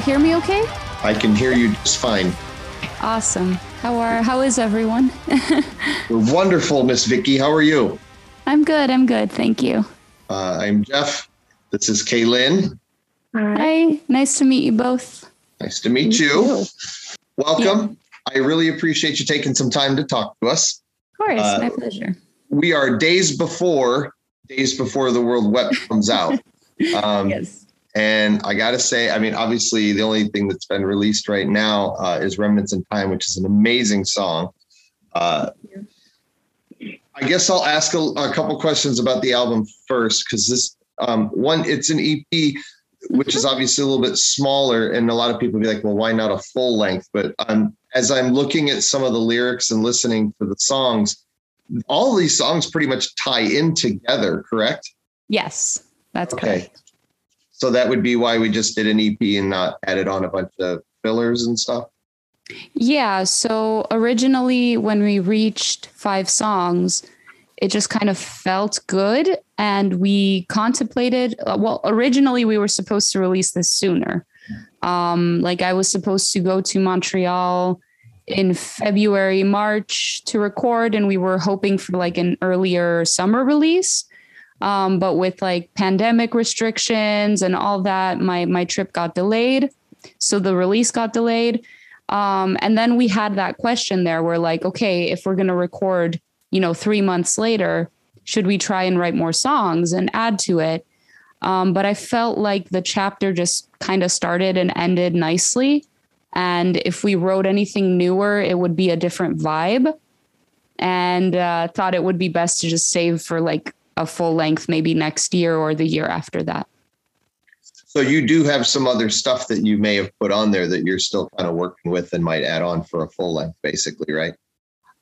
hear me okay? I can hear you just fine. Awesome. How are how is everyone? We're wonderful, Miss Vicky. How are you? I'm good. I'm good. Thank you. Uh, I'm Jeff. This is Kalyn. Hi. Nice to meet you both. Nice to meet you. Welcome. I really appreciate you taking some time to talk to us. Of course, Uh, my pleasure. We are days before days before the World Wept comes out. Um, yes. And I got to say, I mean, obviously, the only thing that's been released right now uh, is Remnants in Time, which is an amazing song. Uh, I guess I'll ask a, a couple questions about the album first, because this um, one, it's an EP, which is obviously a little bit smaller. And a lot of people be like, well, why not a full length? But um, as I'm looking at some of the lyrics and listening to the songs, all these songs pretty much tie in together, correct? Yes, that's Okay. correct. So that would be why we just did an EP and not added on a bunch of fillers and stuff. Yeah. So originally, when we reached five songs, it just kind of felt good. And we contemplated, uh, well, originally we were supposed to release this sooner. Um, like I was supposed to go to Montreal in February, March to record, and we were hoping for like an earlier summer release. Um, but with like pandemic restrictions and all that, my my trip got delayed. So the release got delayed. Um, and then we had that question there where like, okay, if we're to record, you know, three months later, should we try and write more songs and add to it? Um, but I felt like the chapter just kind of started and ended nicely. And if we wrote anything newer, it would be a different vibe. And uh, thought it would be best to just save for like a full length, maybe next year or the year after that. So you do have some other stuff that you may have put on there that you're still kind of working with and might add on for a full length, basically, right?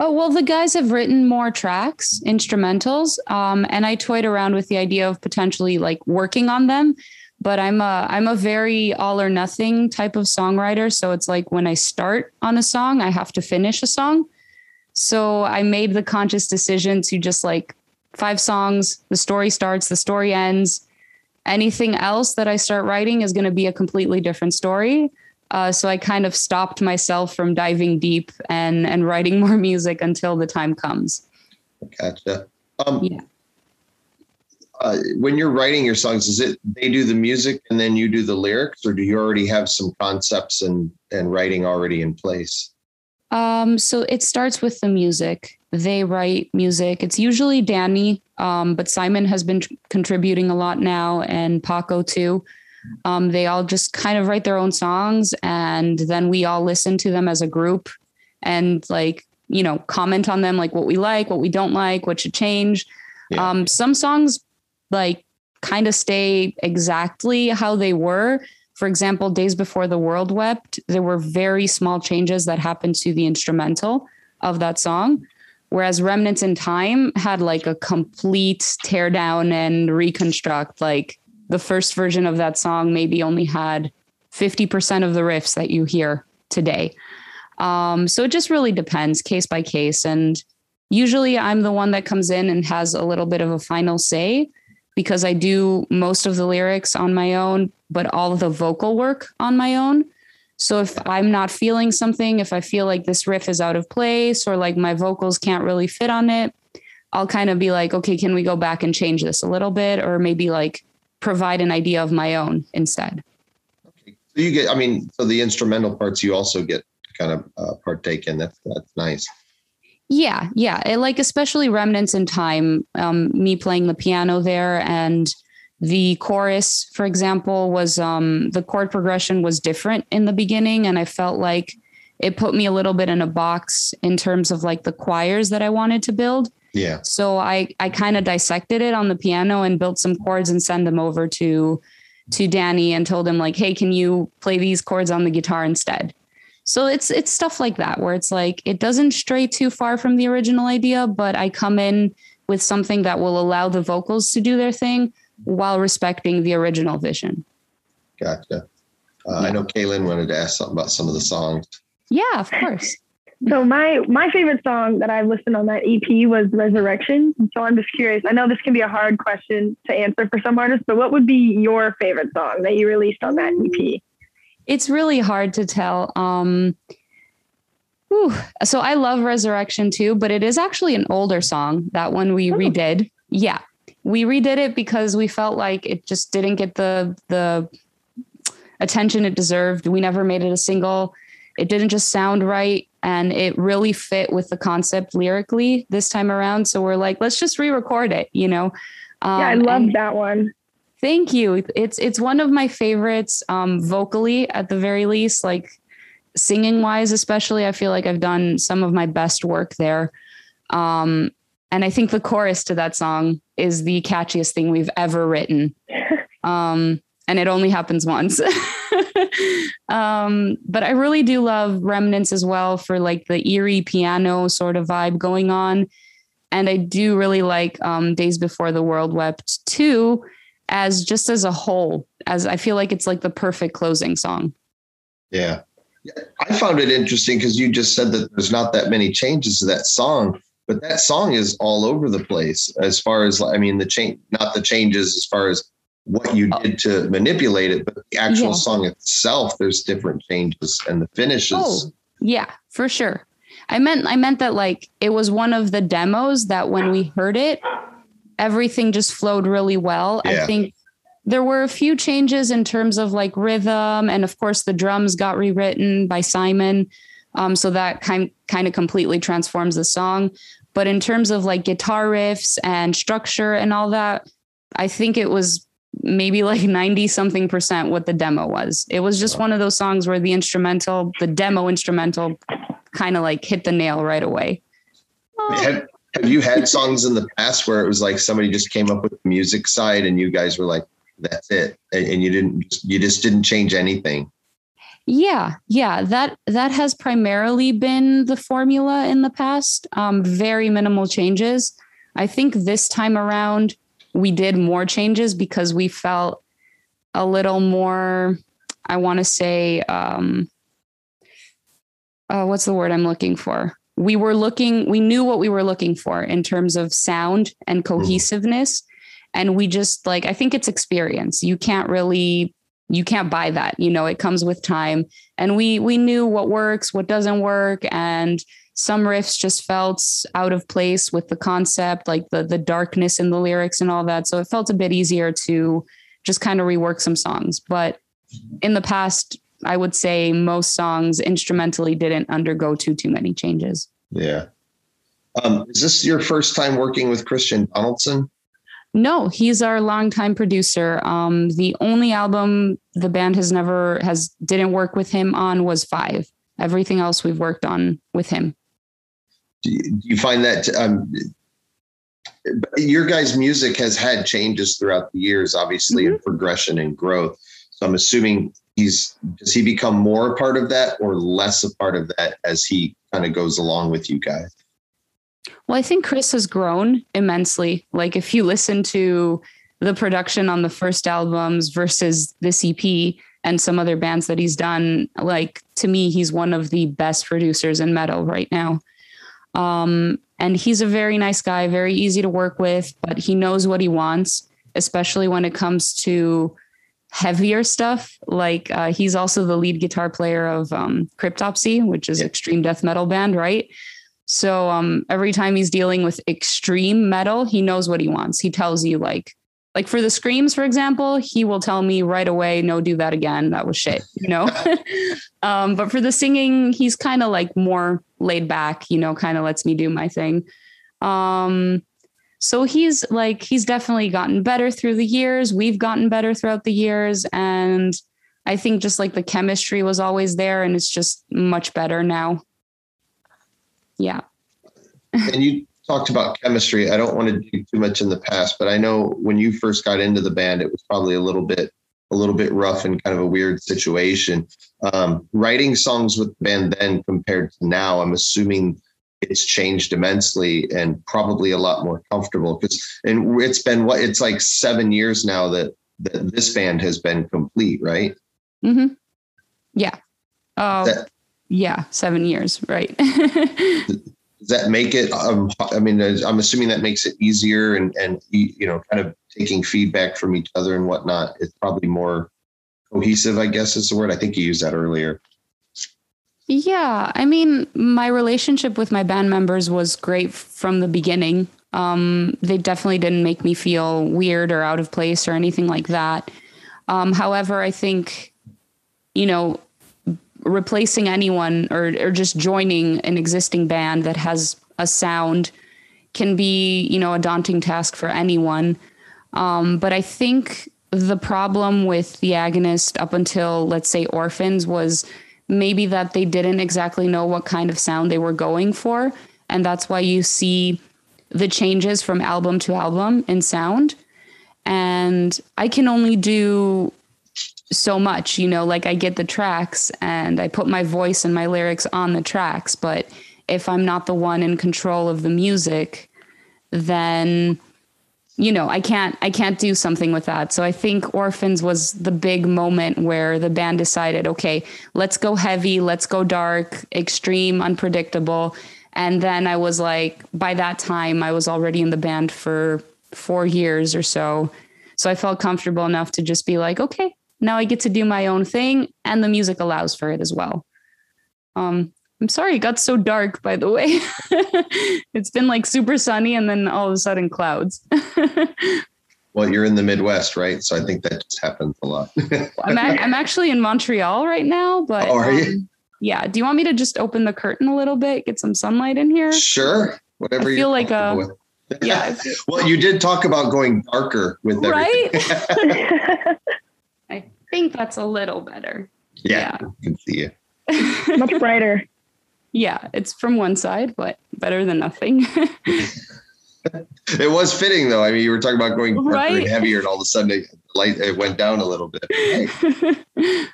Oh, well, the guys have written more tracks, instrumentals. Um, and I toyed around with the idea of potentially like working on them. But I'm a I'm a very all or nothing type of songwriter. So it's like when I start on a song, I have to finish a song. So I made the conscious decision to just like five songs, the story starts, the story ends. Anything else that I start writing is going to be a completely different story. Uh, so I kind of stopped myself from diving deep and and writing more music until the time comes. Gotcha. Um, Yeah. uh, when you're writing your songs, is it they do the music and then you do the lyrics, or do you already have some concepts and and writing already in place? Um, so it starts with the music. They write music. It's usually Danny, um, but Simon has been tr- contributing a lot now, and Paco too. Um, they all just kind of write their own songs, and then we all listen to them as a group, and like you know comment on them, like what we like, what we don't like, what should change. Yeah. Um, some songs like kind of stay exactly how they were. For example, Days Before the World Wept, there were very small changes that happened to the instrumental of that song. Whereas Remnants in Time had like a complete tear down and reconstruct. Like the first version of that song maybe only had 50% of the riffs that you hear today. Um, so it just really depends case by case. And usually I'm the one that comes in and has a little bit of a final say because I do most of the lyrics on my own, but all the vocal work on my own. So if I'm not feeling something, if I feel like this riff is out of place or like my vocals can't really fit on it, I'll kind of be like, okay, can we go back and change this a little bit? Or maybe like provide an idea of my own instead. So you get, I mean, so the instrumental parts you also get kind of uh, partake in. That's that's nice. Yeah, yeah. It, like especially remnants in time, um, me playing the piano there and the chorus, for example, was um the chord progression was different in the beginning. And I felt like it put me a little bit in a box in terms of like the choirs that I wanted to build. Yeah. So I I kind of dissected it on the piano and built some chords and send them over to to Danny and told him like, hey, can you play these chords on the guitar instead? So it's it's stuff like that where it's like it doesn't stray too far from the original idea, but I come in with something that will allow the vocals to do their thing while respecting the original vision. Gotcha. Uh, I know Kalyn wanted to ask something about some of the songs. Yeah, of course. So my my favorite song that I've listened on that EP was Resurrection. So I'm just curious. I know this can be a hard question to answer for some artists, but what would be your favorite song that you released on that EP? It's really hard to tell. Um, whew. so I love Resurrection too, but it is actually an older song. That one we oh. redid. Yeah, we redid it because we felt like it just didn't get the the attention it deserved. We never made it a single. It didn't just sound right and it really fit with the concept lyrically this time around. So we're like, let's just re-record it, you know. Um, yeah, I love that one. Thank you. It's it's one of my favorites um, vocally at the very least, like singing wise, especially. I feel like I've done some of my best work there. Um, and I think the chorus to that song is the catchiest thing we've ever written. Um, and it only happens once. um, but I really do love Remnants as well for like the eerie piano sort of vibe going on. And I do really like um, Days Before the World Wept too, as just as a whole, as I feel like it's like the perfect closing song. Yeah. I found it interesting because you just said that there's not that many changes to that song, but that song is all over the place as far as, I mean, the change, not the changes as far as what you did to manipulate it, but the actual yeah. song itself, there's different changes and the finishes. Oh, yeah, for sure. I meant I meant that like it was one of the demos that when we heard it, everything just flowed really well. Yeah. I think there were a few changes in terms of like rhythm, and of course the drums got rewritten by Simon. Um, so that kind kind of completely transforms the song. But in terms of like guitar riffs and structure and all that, I think it was maybe like 90 something percent what the demo was. It was just one of those songs where the instrumental, the demo instrumental kind of like hit the nail right away. Have, have you had songs in the past where it was like somebody just came up with the music side and you guys were like, that's it. And, and you didn't, you just didn't change anything. Yeah, yeah, that that has primarily been the formula in the past. Um, very minimal changes. I think this time around, we did more changes because we felt a little more, I want to say, um, uh, what's the word I'm looking for? We were looking, we knew what we were looking for in terms of sound and mm-hmm. cohesiveness. And we just like, I think it's experience. You can't really you can't buy that you know it comes with time and we we knew what works what doesn't work and some riffs just felt out of place with the concept, like the the darkness in the lyrics and all that. So it felt a bit easier to just kind of rework some songs. But in the past, I would say most songs instrumentally didn't undergo too too many changes. Yeah. Um, is this your first time working with Christian Donaldson? No, he's our longtime producer. Um, the only album the band has never has didn't work with him on was Five. Everything else we've worked on with him do you find that um, your guys' music has had changes throughout the years, obviously, mm-hmm. in progression and growth. So I'm assuming he's does he become more a part of that or less a part of that as he kind of goes along with you guys? Well, I think Chris has grown immensely. Like if you listen to the production on the first albums versus this EP and some other bands that he's done, like to me, he's one of the best producers in metal right now. Um, and he's a very nice guy, very easy to work with, but he knows what he wants, especially when it comes to heavier stuff. Like uh, he's also the lead guitar player of um, Cryptopsy, which is yeah. extreme death metal band, right? So um, every time he's dealing with extreme metal, he knows what he wants. He tells you like, like for the screams, for example, he will tell me right away, no, do that again. That was shit, you know? um, but for the singing, he's kind of like more laid back, you know, kind of lets me do my thing. Um, so he's like, he's definitely gotten better through the years. We've gotten better throughout the years. And I think just like the chemistry was always there and it's just much better now. Yeah. and you talked about chemistry. I don't want to do too much in the past, but I know when you first got into the band, it was probably a little bit a little bit rough and kind of a weird situation. Um, writing songs with the band then compared to now, I'm assuming it's changed immensely and probably a lot more comfortable because and it's been what it's like seven years now that, that this band has been complete, right? Mm-hmm. Yeah. Uh, that, yeah, seven years, right? Does that make it? Um, I mean, I'm assuming that makes it easier, and and you know, kind of taking feedback from each other and whatnot. It's probably more cohesive, I guess is the word. I think you used that earlier. Yeah, I mean, my relationship with my band members was great from the beginning. Um, they definitely didn't make me feel weird or out of place or anything like that. Um, however, I think, you know, replacing anyone or, or just joining an existing band that has a sound can be, you know, a daunting task for anyone. Um, but I think the problem with the agonist up until, let's say, Orphans was maybe that they didn't exactly know what kind of sound they were going for. And that's why you see the changes from album to album in sound. And I can only do so much, you know, like I get the tracks and I put my voice and my lyrics on the tracks. But if I'm not the one in control of the music, then you know i can't i can't do something with that so i think orphans was the big moment where the band decided okay let's go heavy let's go dark extreme unpredictable and then i was like by that time i was already in the band for four years or so so i felt comfortable enough to just be like okay now i get to do my own thing and the music allows for it as well um I'm sorry it got so dark, by the way. it's been like super sunny and then all of a sudden clouds. well, you're in the Midwest, right? So I think that just happens a lot. I'm, a- I'm actually in Montreal right now, but. Oh, are you? Um, yeah. Do you want me to just open the curtain a little bit, get some sunlight in here? Sure. Whatever I feel like a. With. Yeah. well, you did talk about going darker with right. I think that's a little better. Yeah, yeah. I can see you. Much brighter. Yeah, it's from one side, but better than nothing. it was fitting though. I mean, you were talking about going right? heavier, and all of a sudden it, light it went down a little bit. Hey.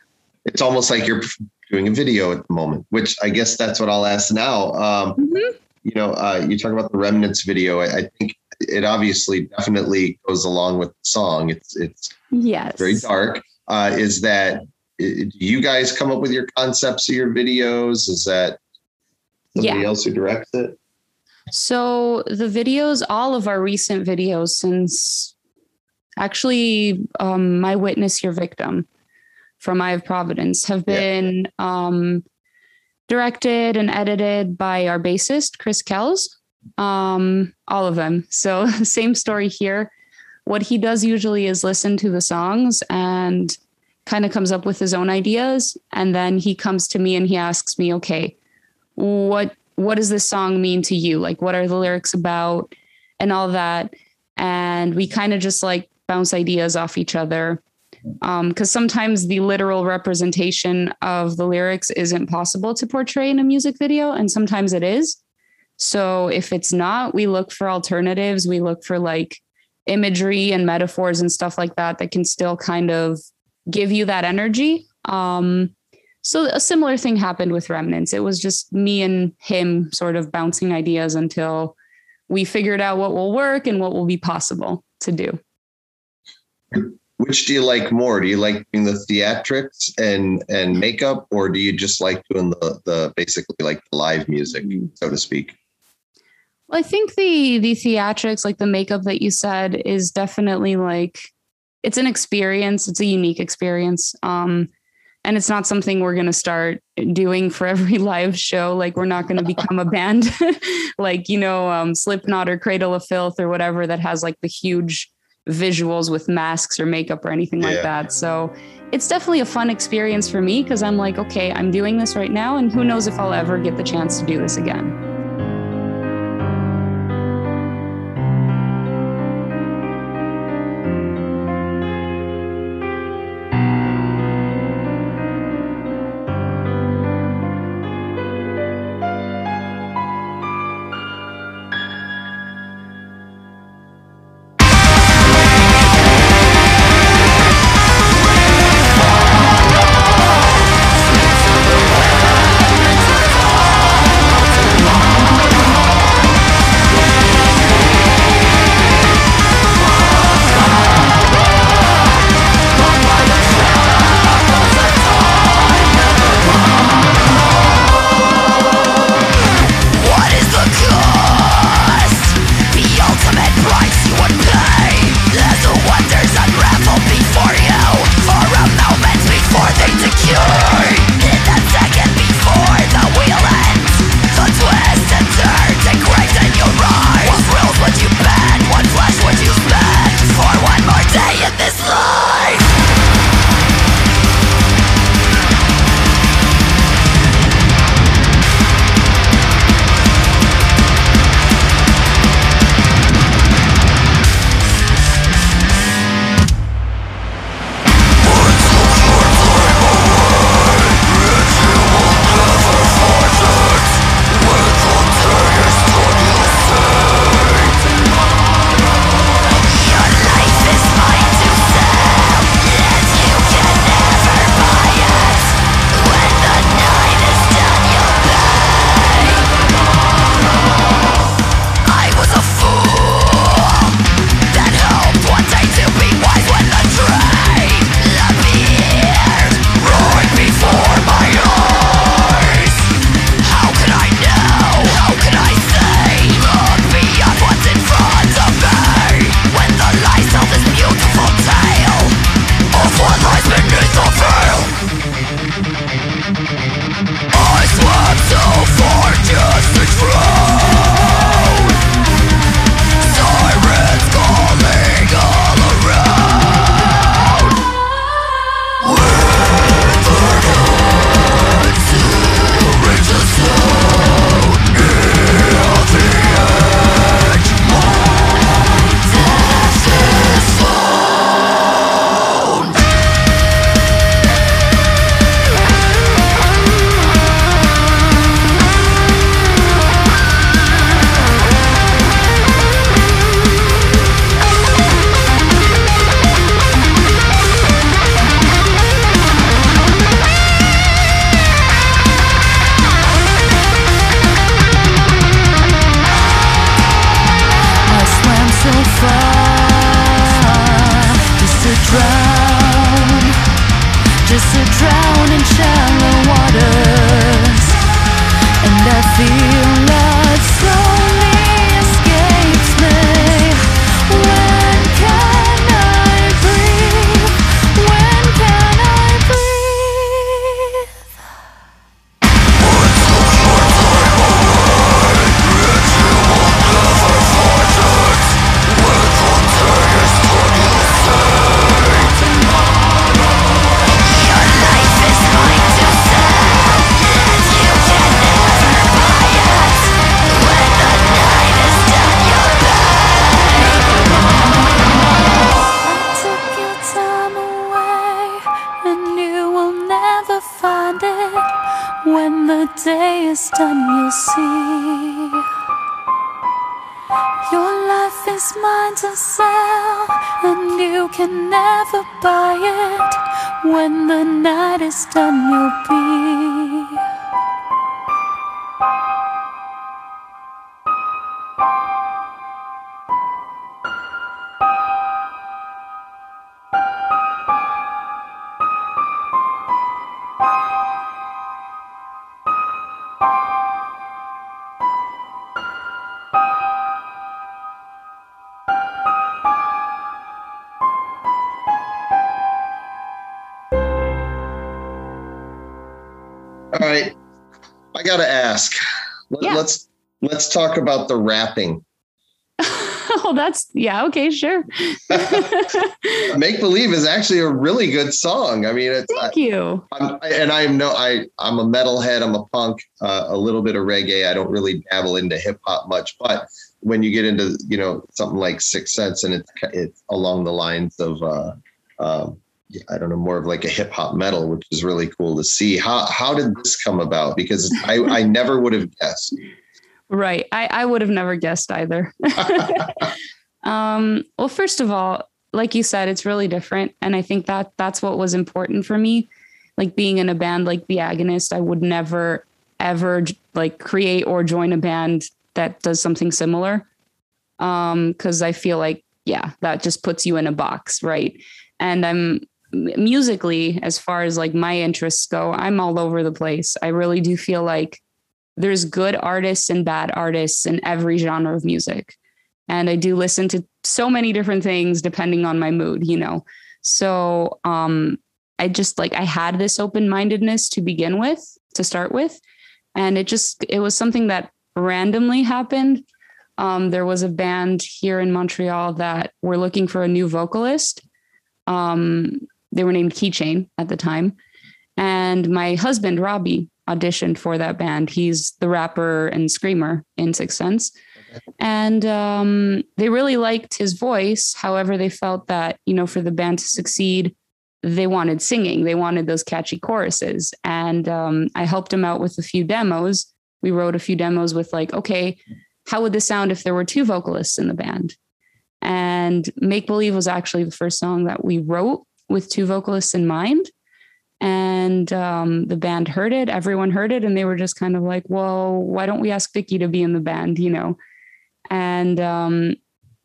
it's almost like you're doing a video at the moment, which I guess that's what I'll ask now. Um, mm-hmm. You know, uh, you talk about the remnants video. I, I, think it obviously definitely goes along with the song. It's it's yes very dark. Uh, is that do you guys come up with your concepts of your videos? Is that somebody yeah. else who directs it? So the videos, all of our recent videos since actually um, my witness your victim from Eye of Providence have been yeah. um, directed and edited by our bassist Chris Kells. Um, all of them. So same story here. What he does usually is listen to the songs and kind of comes up with his own ideas, and then he comes to me and he asks me, "Okay, what what does this song mean to you? Like, what are the lyrics about, and all that. And we kind of just like bounce ideas off each other. Because um, sometimes the literal representation of the lyrics isn't possible to portray in a music video, and sometimes it is. So if it's not, we look for alternatives. We look for like imagery and metaphors and stuff like that that can still kind of give you that energy. Um, so a similar thing happened with remnants. It was just me and him sort of bouncing ideas until we figured out what will work and what will be possible to do. Which do you like more? Do you like doing the theatrics and and makeup or do you just like doing the the basically like the live music so to speak well i think the the theatrics like the makeup that you said is definitely like it's an experience. It's a unique experience um and it's not something we're going to start doing for every live show. Like we're not going to become a band. Like you know um, slipknot or cradle of filth or whatever that has like the huge visuals with masks or makeup or anything yeah. like that. So it's definitely a fun experience for me because i'm like okay i'm doing this right now and who knows if i'll ever get the chance to do this again just to drown in shallow waters. And I feel When the night is done, you'll be. I got to ask. Let, Yeah. Let's let's talk about the wrapping. oh, that's yeah. Okay, sure. Make believe is actually a really good song. I mean, it's I, Thank you. I'm, I, and I am no, I I'm a metalhead. I'm a punk. Uh, a little bit of reggae. I don't really dabble into hip hop much, but when you get into you know something like Six Sense and it's it's along the lines of uh, um, I don't know more of like a hip hop metal, which is really cool to see. How how did this come about? Because I I never would have guessed. Right. I, I would have never guessed either. um, well, first of all, like you said, it's really different. And I think that that's what was important for me. Like being in a band like The Agonist, I would never, ever like create or join a band that does something similar. Um, cause I feel like, yeah, that just puts you in a box. Right. And I'm musically, as far as like my interests go, I'm all over the place. I really do feel like there's good artists and bad artists in every genre of music. And I do listen to so many different things depending on my mood, you know. So um I just like I had this open-mindedness to begin with, to start with. And it just it was something that randomly happened. Um, there was a band here in Montreal that were looking for a new vocalist. Um, they were named Keychain at the time. And my husband, Robbie, auditioned for that band. He's the rapper and screamer in Six Sense. And um, they really liked his voice. However, they felt that, you know, for the band to succeed, they wanted singing. They wanted those catchy choruses. And um, I helped him out with a few demos. We wrote a few demos with, like, okay, how would this sound if there were two vocalists in the band? And Make Believe was actually the first song that we wrote with two vocalists in mind. And um, the band heard it. Everyone heard it. And they were just kind of like well why don't we ask vicky to be in the band you know? And um,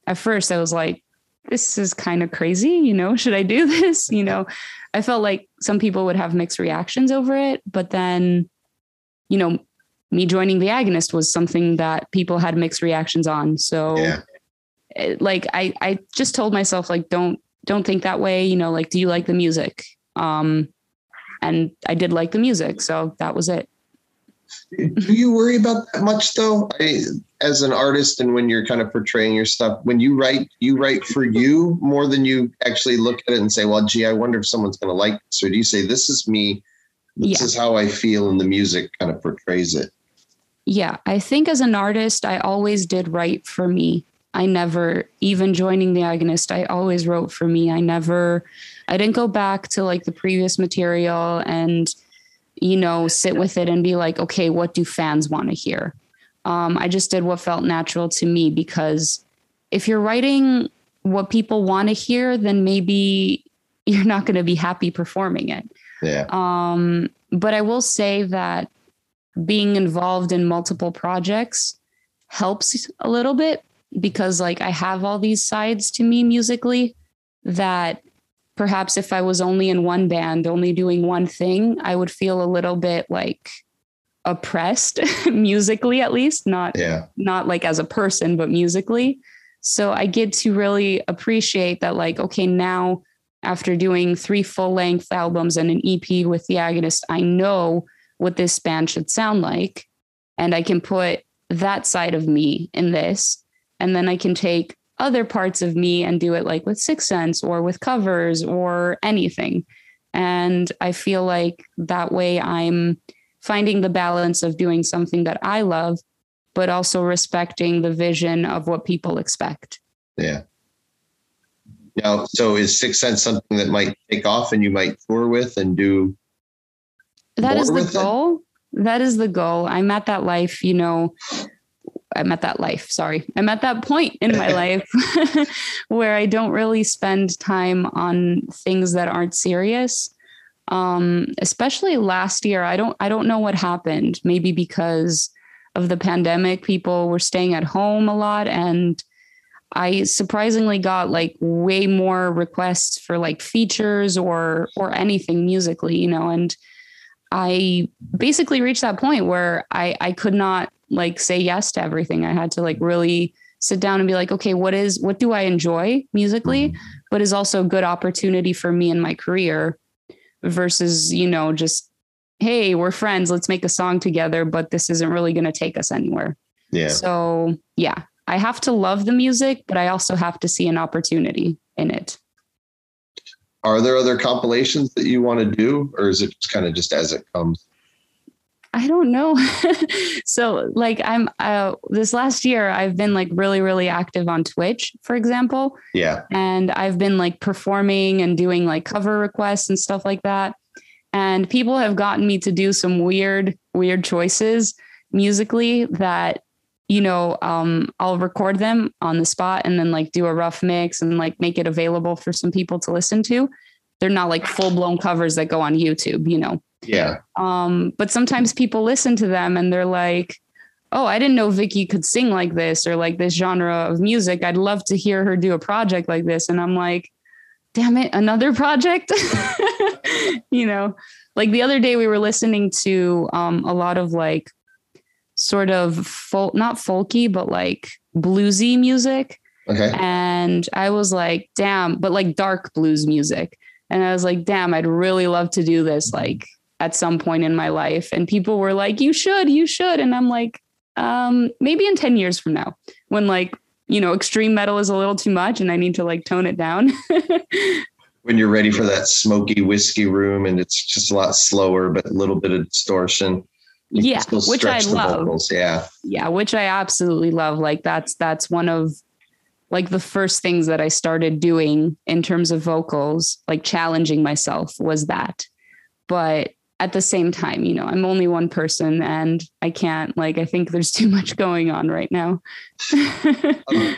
at first i was like this is kind of crazy you know? Should i do this? You know? I felt like some people would have mixed reactions over it. But then you know me joining the agonist was something that people had mixed reactions on. So Yeah. it- like i i just told myself like don't don't think that way you know like do you like the music um and i did like the music so that was it Do you worry about that much though? I, as an artist, and when you're kind of portraying your stuff, when you write, you write for you more than you actually look at it and say, "Well, gee, I wonder if someone's going to like this," or do you say, "This is me. This Yeah. is how I feel," and the music kind of portrays it? yeah i think as an artist i always did write for me i never even joining the agonist i always wrote for me. I never i didn't go back to like the previous material and you know sit with it and be like okay what do fans want to hear? Um, i just did what felt natural to me because if you're writing what people want to hear then maybe you're not going to be happy performing it. Yeah. um, but I will say that being involved in multiple projects helps a little bit because like I have all these sides to me musically that perhaps if I was only in one band, only doing one thing, I would feel a little bit like oppressed musically at least, not Yeah. not like as a person, but musically. So I get to really appreciate that, like, okay, now after doing three full length albums and an EP with the agonist, I know what this band should sound like. And I can put that side of me in this. And then I can take other parts of me and do it like with Six Sense or with covers or anything. And I feel like that way I'm finding the balance of doing something that I love, but also respecting the vision of what people expect. Yeah. Now, so is Six Sense something that might take off and you might tour with and do? That is the with it? goal. That is the goal. I'm at that life, you know. I'm at that life. Sorry. I'm at that point in my life where I don't really spend time on things that aren't serious. Um, especially last year. I don't I don't know what happened. Maybe because of the pandemic, people were staying at home a lot and I surprisingly got like way more requests for like features or or anything musically, you know, and I basically reached that point where I I could not like say yes to everything. I had to like really sit down and be like, okay, what is what do I enjoy musically, mm-hmm. but is also a good opportunity for me in my career versus, you know, just hey, we're friends, let's make a song together, but this isn't really going to take us anywhere. Yeah. So, yeah, I have to love the music, but I also have to see an opportunity in it. Are there other compilations that you want to do, or is it just kind of just as it comes? I don't know. so, like, I'm uh, this last year, I've been like really, really active on Twitch, for example, Yeah. and I've been like performing and doing like cover requests and stuff like that. And people have gotten me to do some weird, weird choices musically that you know, um, I'll record them on the spot and then like do a rough mix and like make it available for some people to listen to. They're not like full blown covers that go on YouTube, you know. Yeah. Um, but sometimes people listen to them and they're like, "Oh, I didn't know Vicky could sing like this or like this genre of music. I'd love to hear her do a project like this." And I'm like, "Damn it, another project!" you know, like the other day we were listening to um, a lot of like sort of folk, not folky, but like bluesy music. Okay. And I was like, damn, but like dark blues music. And I was like, damn, I'd really love to do this like at some point in my life. And people were like, you should, you should. And I'm like, um, maybe in 10 years from now, when like, you know, extreme metal is a little too much and I need to like tone it down. When you're ready for that smoky whiskey room and it's just a lot slower, but a little bit of distortion. Yeah, which I love. vocals. Yeah. yeah which i absolutely love like that's that's one of like the first things that i started doing in terms of vocals like challenging myself was that but at the same time you know i'm only one person and i can't like i think there's too much going on right now Um,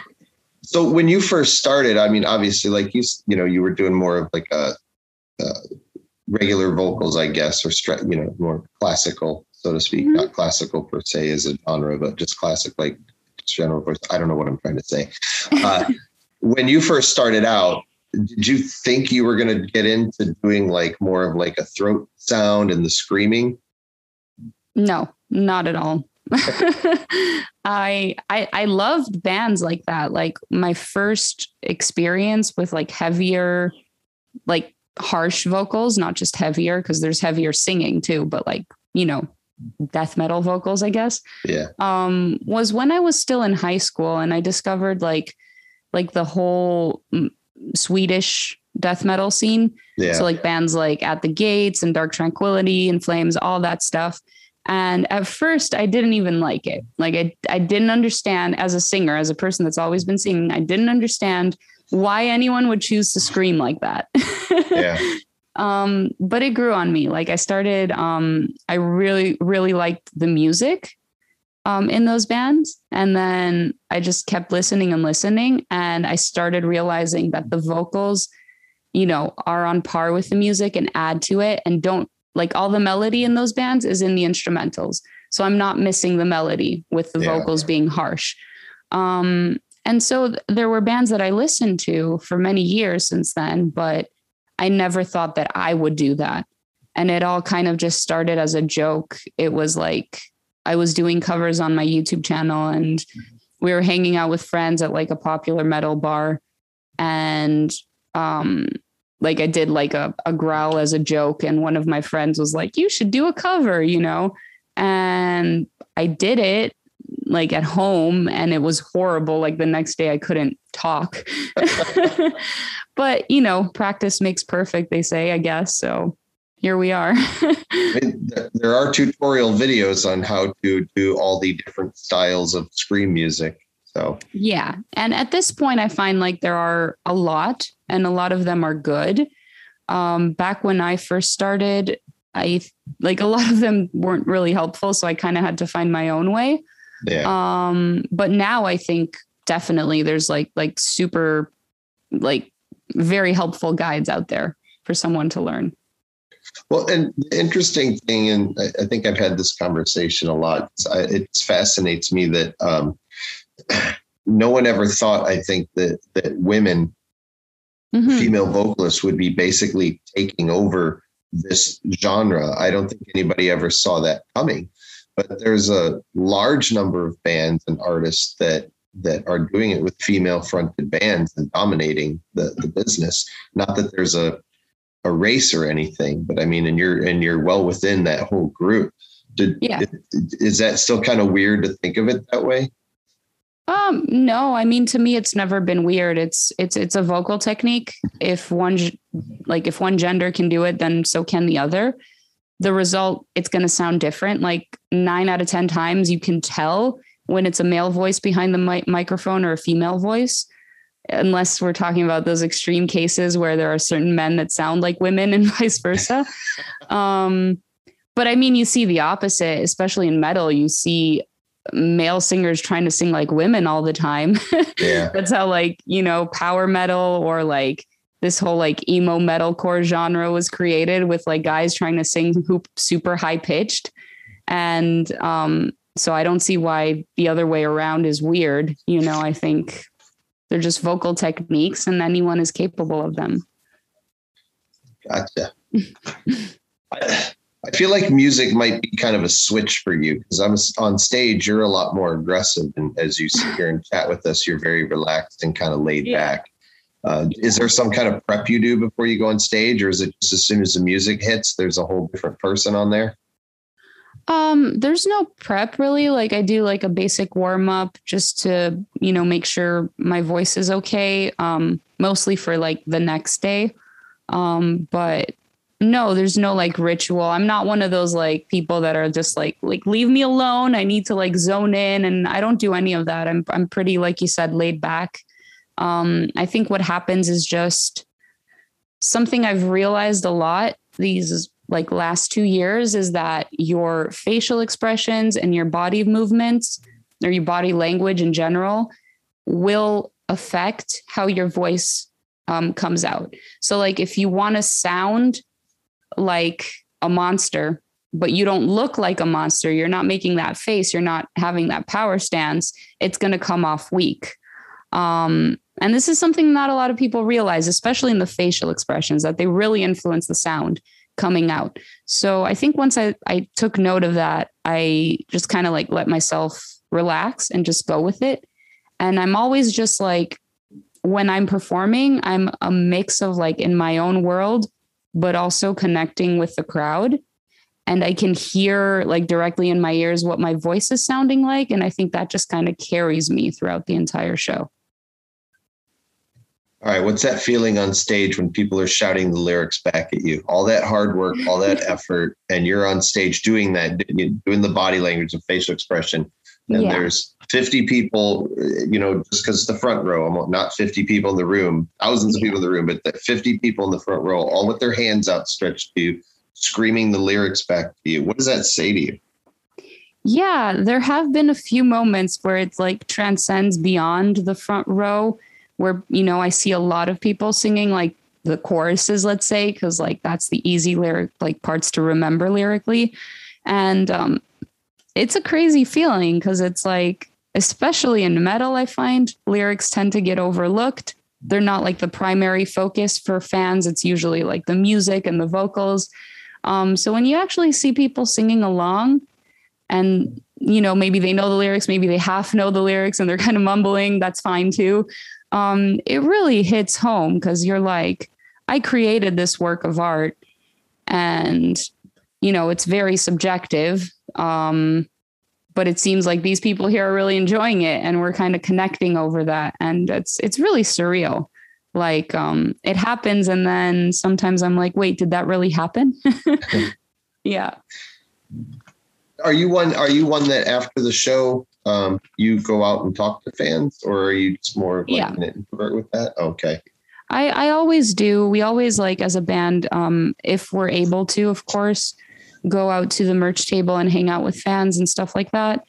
so when you first started, I mean, obviously, like you, you know, you were doing more of like a, uh regular vocals, I guess, or you know, more classical, so to speak. Mhm. Not classical per se as a genre, but just classic, like general voice. I don't know what I'm trying to say. Uh, when you first started out, did you think you were going to get into doing like more of like a throat sound and the screaming? No, not at all. I I I loved bands like that. Like my first experience with like heavier, like harsh vocals, not just heavier, because there's heavier singing too, but like, you know, death metal vocals, I guess. Yeah. Um, was when I was still in high school and I discovered like like the whole Swedish death metal scene. Yeah. So like bands like At the Gates and Dark Tranquillity and Flames, all that stuff. And at first I didn't even like it. Like I I didn't understand as a singer, as a person that's always been singing, I didn't understand why anyone would choose to scream like that. yeah. um but it grew on me like i started um i really really liked the music um in those bands and then i just kept listening and listening and i started realizing that the vocals you know are on par with the music and add to it and don't like all the melody in those bands is in the instrumentals so i'm not missing the melody with the Yeah. vocals being harsh um and so th- there were bands that i listened to for many years since then but I never thought that I would do that. And it all kind of just started as a joke. It was like I was doing covers on my YouTube channel and we were hanging out with friends at like a popular metal bar. And um, like I did like a, a growl as a joke. And one of my friends was like, you should do a cover, you know? And I did it like at home and it was horrible. Like the next day I couldn't talk. but you know, practice makes perfect, they say, I guess. So here we are. There are tutorial videos on how to do all the different styles of screen music. So, yeah. And at this point, I find like there are a lot, and a lot of them are good. Um, back when I first started, I like a lot of them weren't really helpful. So I kind of had to find my own way. Yeah. Um, but now I think definitely there's like like super like very helpful guides out there for someone to learn. Well, and the interesting thing, and I, I think I've had this conversation a lot. It fascinates me that um, no one ever thought. I think that that women, mm-hmm. female vocalists, would be basically taking over this genre. I don't think anybody ever saw that coming. But there's a large number of bands and artists that that are doing it with female fronted bands and dominating the, the business. Not that there's a a race or anything, but I mean, and you're and you're well within that whole group. Did, yeah. Is that still kind of weird to think of it that way? Um, no, I mean, to me, it's never been weird. It's, it's, it's a vocal technique. If one, like if one gender can do it, then so can the other. The result, it's going to sound different. Like nine out of 10 times you can tell when it's a male voice behind the mi- microphone or a female voice unless we're talking about those extreme cases where there are certain men that sound like women and vice versa. um, but I mean, you see the opposite, especially in metal. You see male singers trying to sing like women all the time. Yeah. That's how like, you know, power metal or like this whole like emo metal core genre was created with like guys trying to sing hoop super high pitched. And um, so I don't see why the other way around is weird. You know, I think they're just vocal techniques and anyone is capable of them. Gotcha. I, I feel like music might be kind of a switch for you because I'm on stage. You're a lot more aggressive, and as you sit here and chat with us, you're very relaxed and kind of laid yeah. back. Uh, is there some kind of prep you do before you go on stage, or is it just as soon as the music hits, there's a whole different person on there? Um, there's no prep really. Like I do like a basic warm up just to, you know, make sure my voice is okay. Um, mostly for like the next day. Um, but no, there's no like ritual. I'm not one of those like people that are just like like leave me alone. I need to like zone in and I don't do any of that. I'm I'm pretty like you said laid back. Um, I think what happens is just something I've realized a lot these like last 2 years is that your facial expressions and your body movements or your body language in general will affect how your voice um, comes out. So like if you want to sound like a monster, but you don't look like a monster, you're not making that face, you're not having that power stance, it's going to come off weak. Um, and this is something not a lot of people realize, especially in the facial expressions, that they really influence the sound coming out. So I think once I, I took note of that, I just kind of like let myself relax and just go with it. And I'm always just like, when I'm performing, I'm a mix of like in my own world but also connecting with the crowd. And I can hear like directly in my ears what my voice is sounding like. And I think that just kind of carries me throughout the entire show. All right. What's that feeling on stage when people are shouting the lyrics back at you? All that hard work, all that effort, and you're on stage doing that, doing the body language and facial expression. And yeah. there's 50 people, you know, just because the front row, I'm not 50 people in the room, thousands of people in the room, but 50 people in the front row, all with their hands outstretched to you, screaming the lyrics back to you. What does that say to you? Yeah, there have been a few moments where it's like transcends beyond the front row, where, you know, I see a lot of people singing like the choruses, let's say, because like that's the easy lyric, like parts to remember lyrically. And um, it's a crazy feeling because it's like especially in metal, I find lyrics tend to get overlooked they're not like the primary focus for fans. It's usually like the music and the vocals. Um, so when you actually see people singing along and you know maybe they know the lyrics maybe they half know the lyrics and they're kind of mumbling that's fine too. Um, it really hits home because you're like i created this work of art and you know it's very subjective um, but it seems like these people here are really enjoying it and we're kind of connecting over that and it's it's really surreal. Like um it happens and then sometimes i'm like wait did that really happen? Yeah are you one are you one that after the show um you go out and talk to fans or are you just more of like Yeah. an introvert with that okay I, I always do. We always like as a band, um, if we're able to, of course, go out to the merch table and hang out with fans and stuff like that.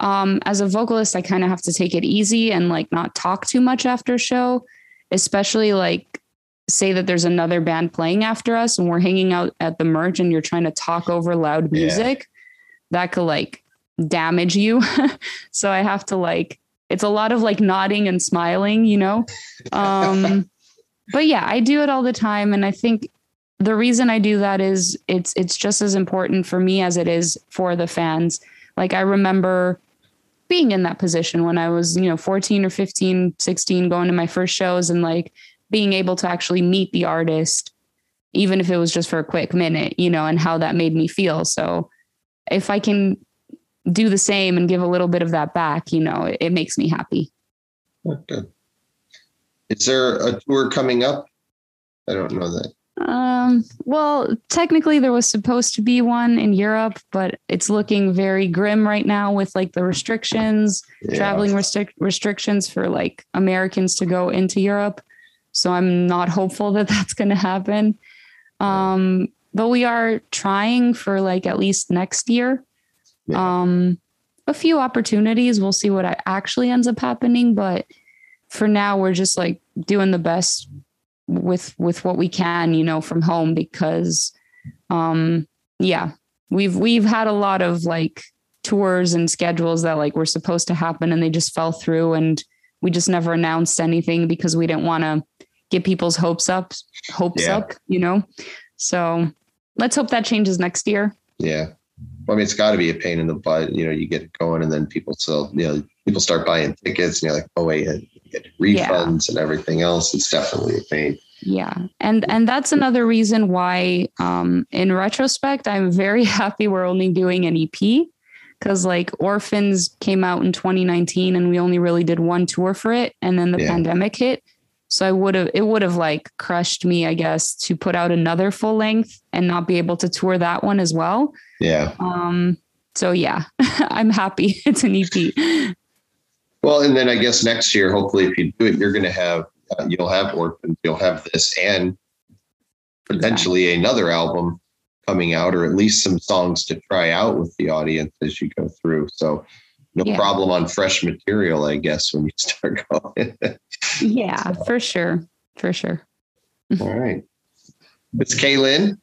Um, as a vocalist, I kind of have to take it easy and like not talk too much after a show, especially like say that there's another band playing after us and we're hanging out at the merch and you're trying to talk over loud Yeah. That could like damage you. so I have to like it's a lot of like nodding and smiling, you know. Um but yeah, I do it all the time and I think the reason I do that is it's it's just as important for me as it is for the fans. Like I remember being in that position when I was, you know, 14 or 15, 16 going to my first shows and like being able to actually meet the artist even if it was just for a quick minute, you know, and how that made me feel. So if I can do the same and give a little bit of that back, you know, it, it makes me happy. okay is there a tour coming up i don't know that Um, well, technically there was supposed to be one in Europe, but it's looking very grim right now with like the restrictions, Yeah. traveling restric- restrictions for like Americans to go into Europe. So I'm not hopeful that that's going to happen. Um, but we are trying for like at least next year. Yeah. Um, a few opportunities. We'll see what actually ends up happening, but for now we're just like doing the best with with what we can you know from home because um yeah we've we've had a lot of like tours and schedules that like were supposed to happen and they just fell through and we just never announced anything because we didn't want to get people's hopes up hopes Yeah. up you know so let's hope that changes next year yeah well, i mean it's got to be a pain in the butt you know you get it going and then people still you know people start buying tickets and you're like oh wait you get refunds and everything else it's definitely a pain Yeah. And and that's another reason why um in retrospect I'm very happy we're only doing an EP cuz like Orphans came out in 2019 and we only really did one tour for it and then the Yeah. pandemic hit. So I would have it would have like crushed me I guess to put out another full length and not be able to tour that one as well. yeah Um so yeah, I'm happy it's an EP. Well, and then I guess next year, hopefully, if you do it, you're going to have uh, you'll have orphans, you'll have this, and potentially another album coming out, or at least some songs to try out with the audience as you go through. So, no Yeah. problem on fresh material, I guess, when you start going. Yeah, for sure. For sure. All right, it's Kalyn.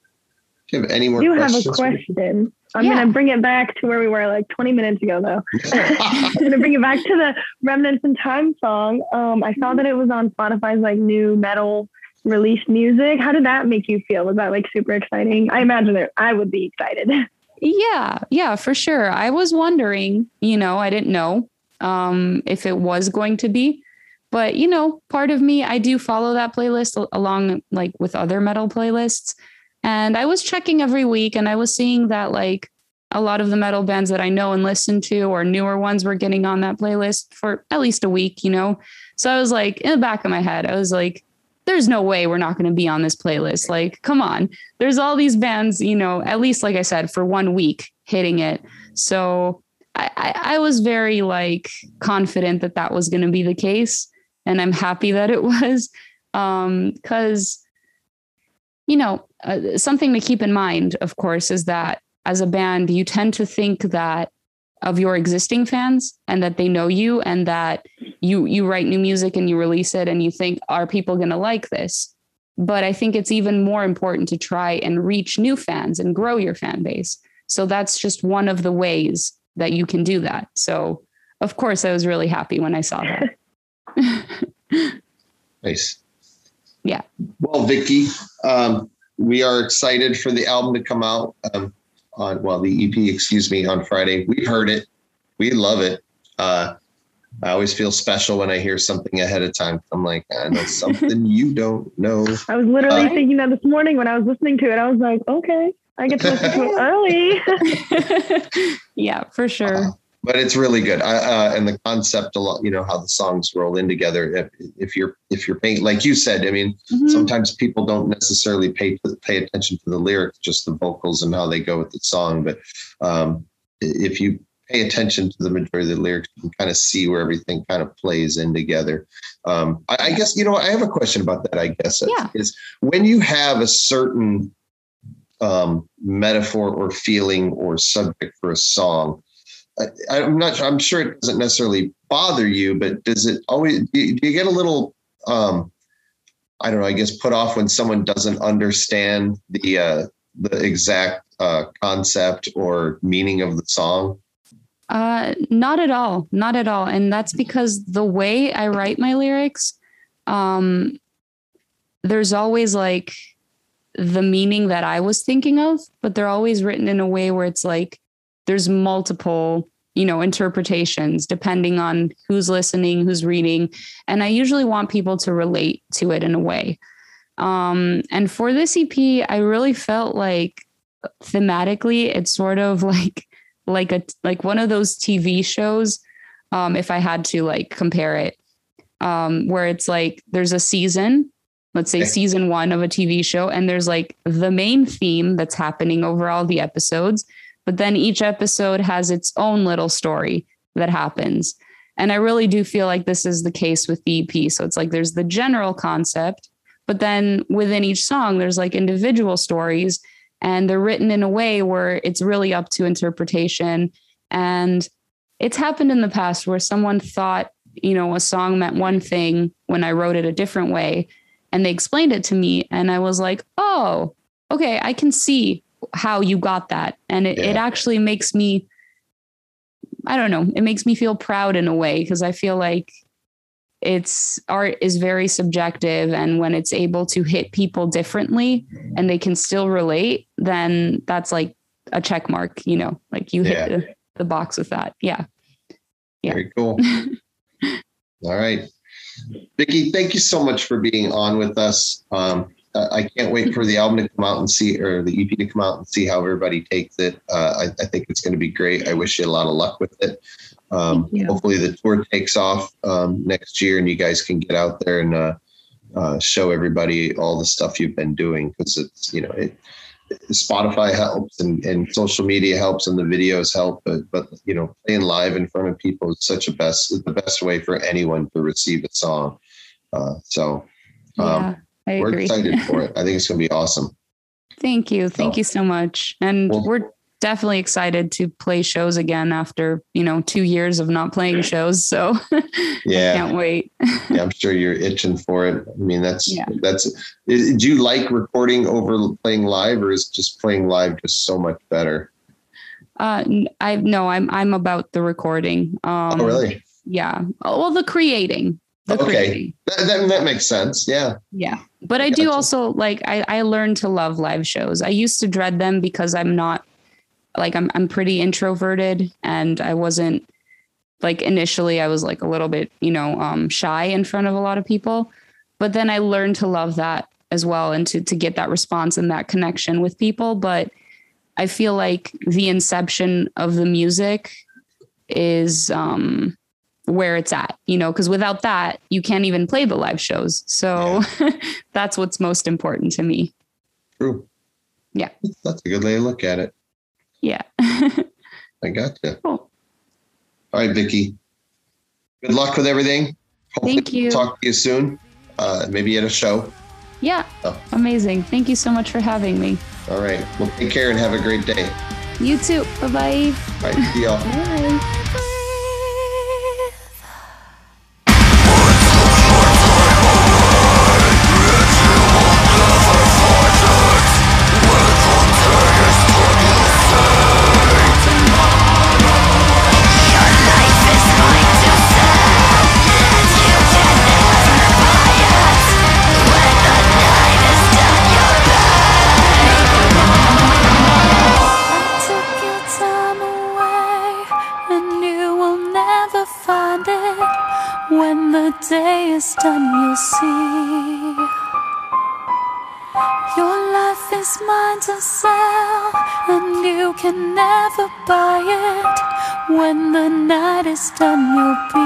Do you have any more I do have a questions? question. I'm Yeah. gonna bring it back to where we were like 20 minutes ago, though. I'm gonna bring it back to the Remnants in Time song. Um, I saw that it was on Spotify's like new metal release music. How did that make you feel? Was that like super exciting? I imagine that I would be excited. Yeah, yeah, for sure. I was wondering, you know, I didn't know um, if it was going to be, but you know, part of me, I do follow that playlist along like with other metal playlists. And I was checking every week and I was seeing that like a lot of the metal bands that I know and listen to or newer ones were getting on that playlist for at least a week, you know? So I was like, in the back of my head, I was like, there's no way we're not going to be on this playlist. Like, come on there's all these bands, you know, at least like I said, for one week hitting it. So I, I, was very like confident that that was going to be the case, and I'm happy that it was, because you know uh, something to keep in mind, of course, is that as a band, you tend to think that of your existing fans and that they know you and that you you write new music and you release it and you think are people going to like this but I think it's even more important to try and reach new fans and grow your fan base. So that's just one of the ways that you can do that. So, of course, I was really happy when I saw that. Nice. Yeah. Well, Vicky, um, we are excited for the album to come out um, on, well, the EP, excuse me, on Friday. We've heard it. We love it. Uh, I always feel special when I hear something ahead of time. I'm like, I know something you don't know. I was literally Uh, thinking that this morning when I was listening to it. I was like, okay, I get to listen to it early. yeah, for sure. But it's really good. I, uh, and the concept a lot, you know, how the songs roll in together. If, if you're, if you're paying, like you said, I mean, Mhm. sometimes people don't necessarily pay pay attention to the lyrics, just the vocals and how they go with the song. But um, if you pay attention to the majority of the lyrics, you can kind of see where everything kind of plays in together. Um, I, I guess you know I have a question about that. I guess Yeah. is when you have a certain um, metaphor or feeling or subject for a song. I, I'm not. I'm sure it doesn't necessarily bother you, but does it always? Do you, do you get a little? Um, I don't know. I guess put off when someone doesn't understand the uh, the exact uh, concept or meaning of the song. Uh, not at all, not at all, and that's because the way I write my lyrics, um, there's always like the meaning that I was thinking of, but they're always written in a way where it's like there's multiple, you know, interpretations depending on who's listening, who's reading, and I usually want people to relate to it in a way. Um, and for this EP, I really felt like thematically, it's sort of like like a like one of those TV shows. Um, if I had to like compare it, um, where it's like there's a season, let's say Okay. season one of a TV show, and there's like the main theme that's happening over all the episodes, but then each episode has its own little story that happens. And I really do feel like this is the case with the EP. So it's like there's the general concept, but then within each song, there's like individual stories and they're written in a way where it's really up to interpretation. And it's happened in the past where someone thought, you know, a song meant one thing when I wrote it a different way. And they explained it to me. And I was like, oh, okay, I can see how you got that. And it, it actually makes me, I don't know, it makes me feel proud in a way because I feel like it's art is very subjective and when it's able to hit people differently and they can still relate then that's like a check mark you know like you Yeah. hit the, the box with that yeah Yeah. Very cool. All right. Vicky, thank you so much for being on with us. Um, I I can't wait for the album to come out and see, or the EP to come out and see how everybody takes it. Uh, I, I think it's going to be great. I wish you a lot of luck with it. Um, hopefully, the tour takes off um, next year, and you guys can get out there and uh, uh, show everybody all the stuff you've been doing because it's you know it. Spotify helps and, and social media helps and the videos help, but but you know playing live in front of people is such a best the best way for anyone to receive a song. Uh, so um, yeah i we're agree excited for it. I think it's going to be awesome. thank you thank So- you so much and Well- we're definitely excited to play shows again after you know two years of not playing shows so Yeah, can't wait yeah, I'm sure you're itching for it. I mean, that's Yeah. that's. i- Do you like recording over playing live, or is just playing live just so much better? uh i no i'm i'm about the recording um oh, really? yeah Oh, well the creating Okay. That, that that makes sense. Yeah. Yeah. But I do Gotcha. also like I, I learned to love live shows. I used to dread them because I'm not like I'm I'm pretty introverted and I wasn't like initially I was like a little bit, you know, um shy in front of a lot of people. But then I learned to love that as well and to to get that response and that connection with people. But I feel like the inception of the music is um where it's at, you know, because without that, you can't even play the live shows. So that's what's most important to me. True. Yeah. That's a good way to look at it. Yeah. I got gotcha. Cool. All right, Vicky. Good luck with everything. Hopefully Thank you. talk to you soon. Uh, maybe at a show. Yeah. Oh. Amazing. Thank you so much for having me. All right. Well, take care and have a great day. You too. Bye bye. All right. See y'all. Bye. Done, you'll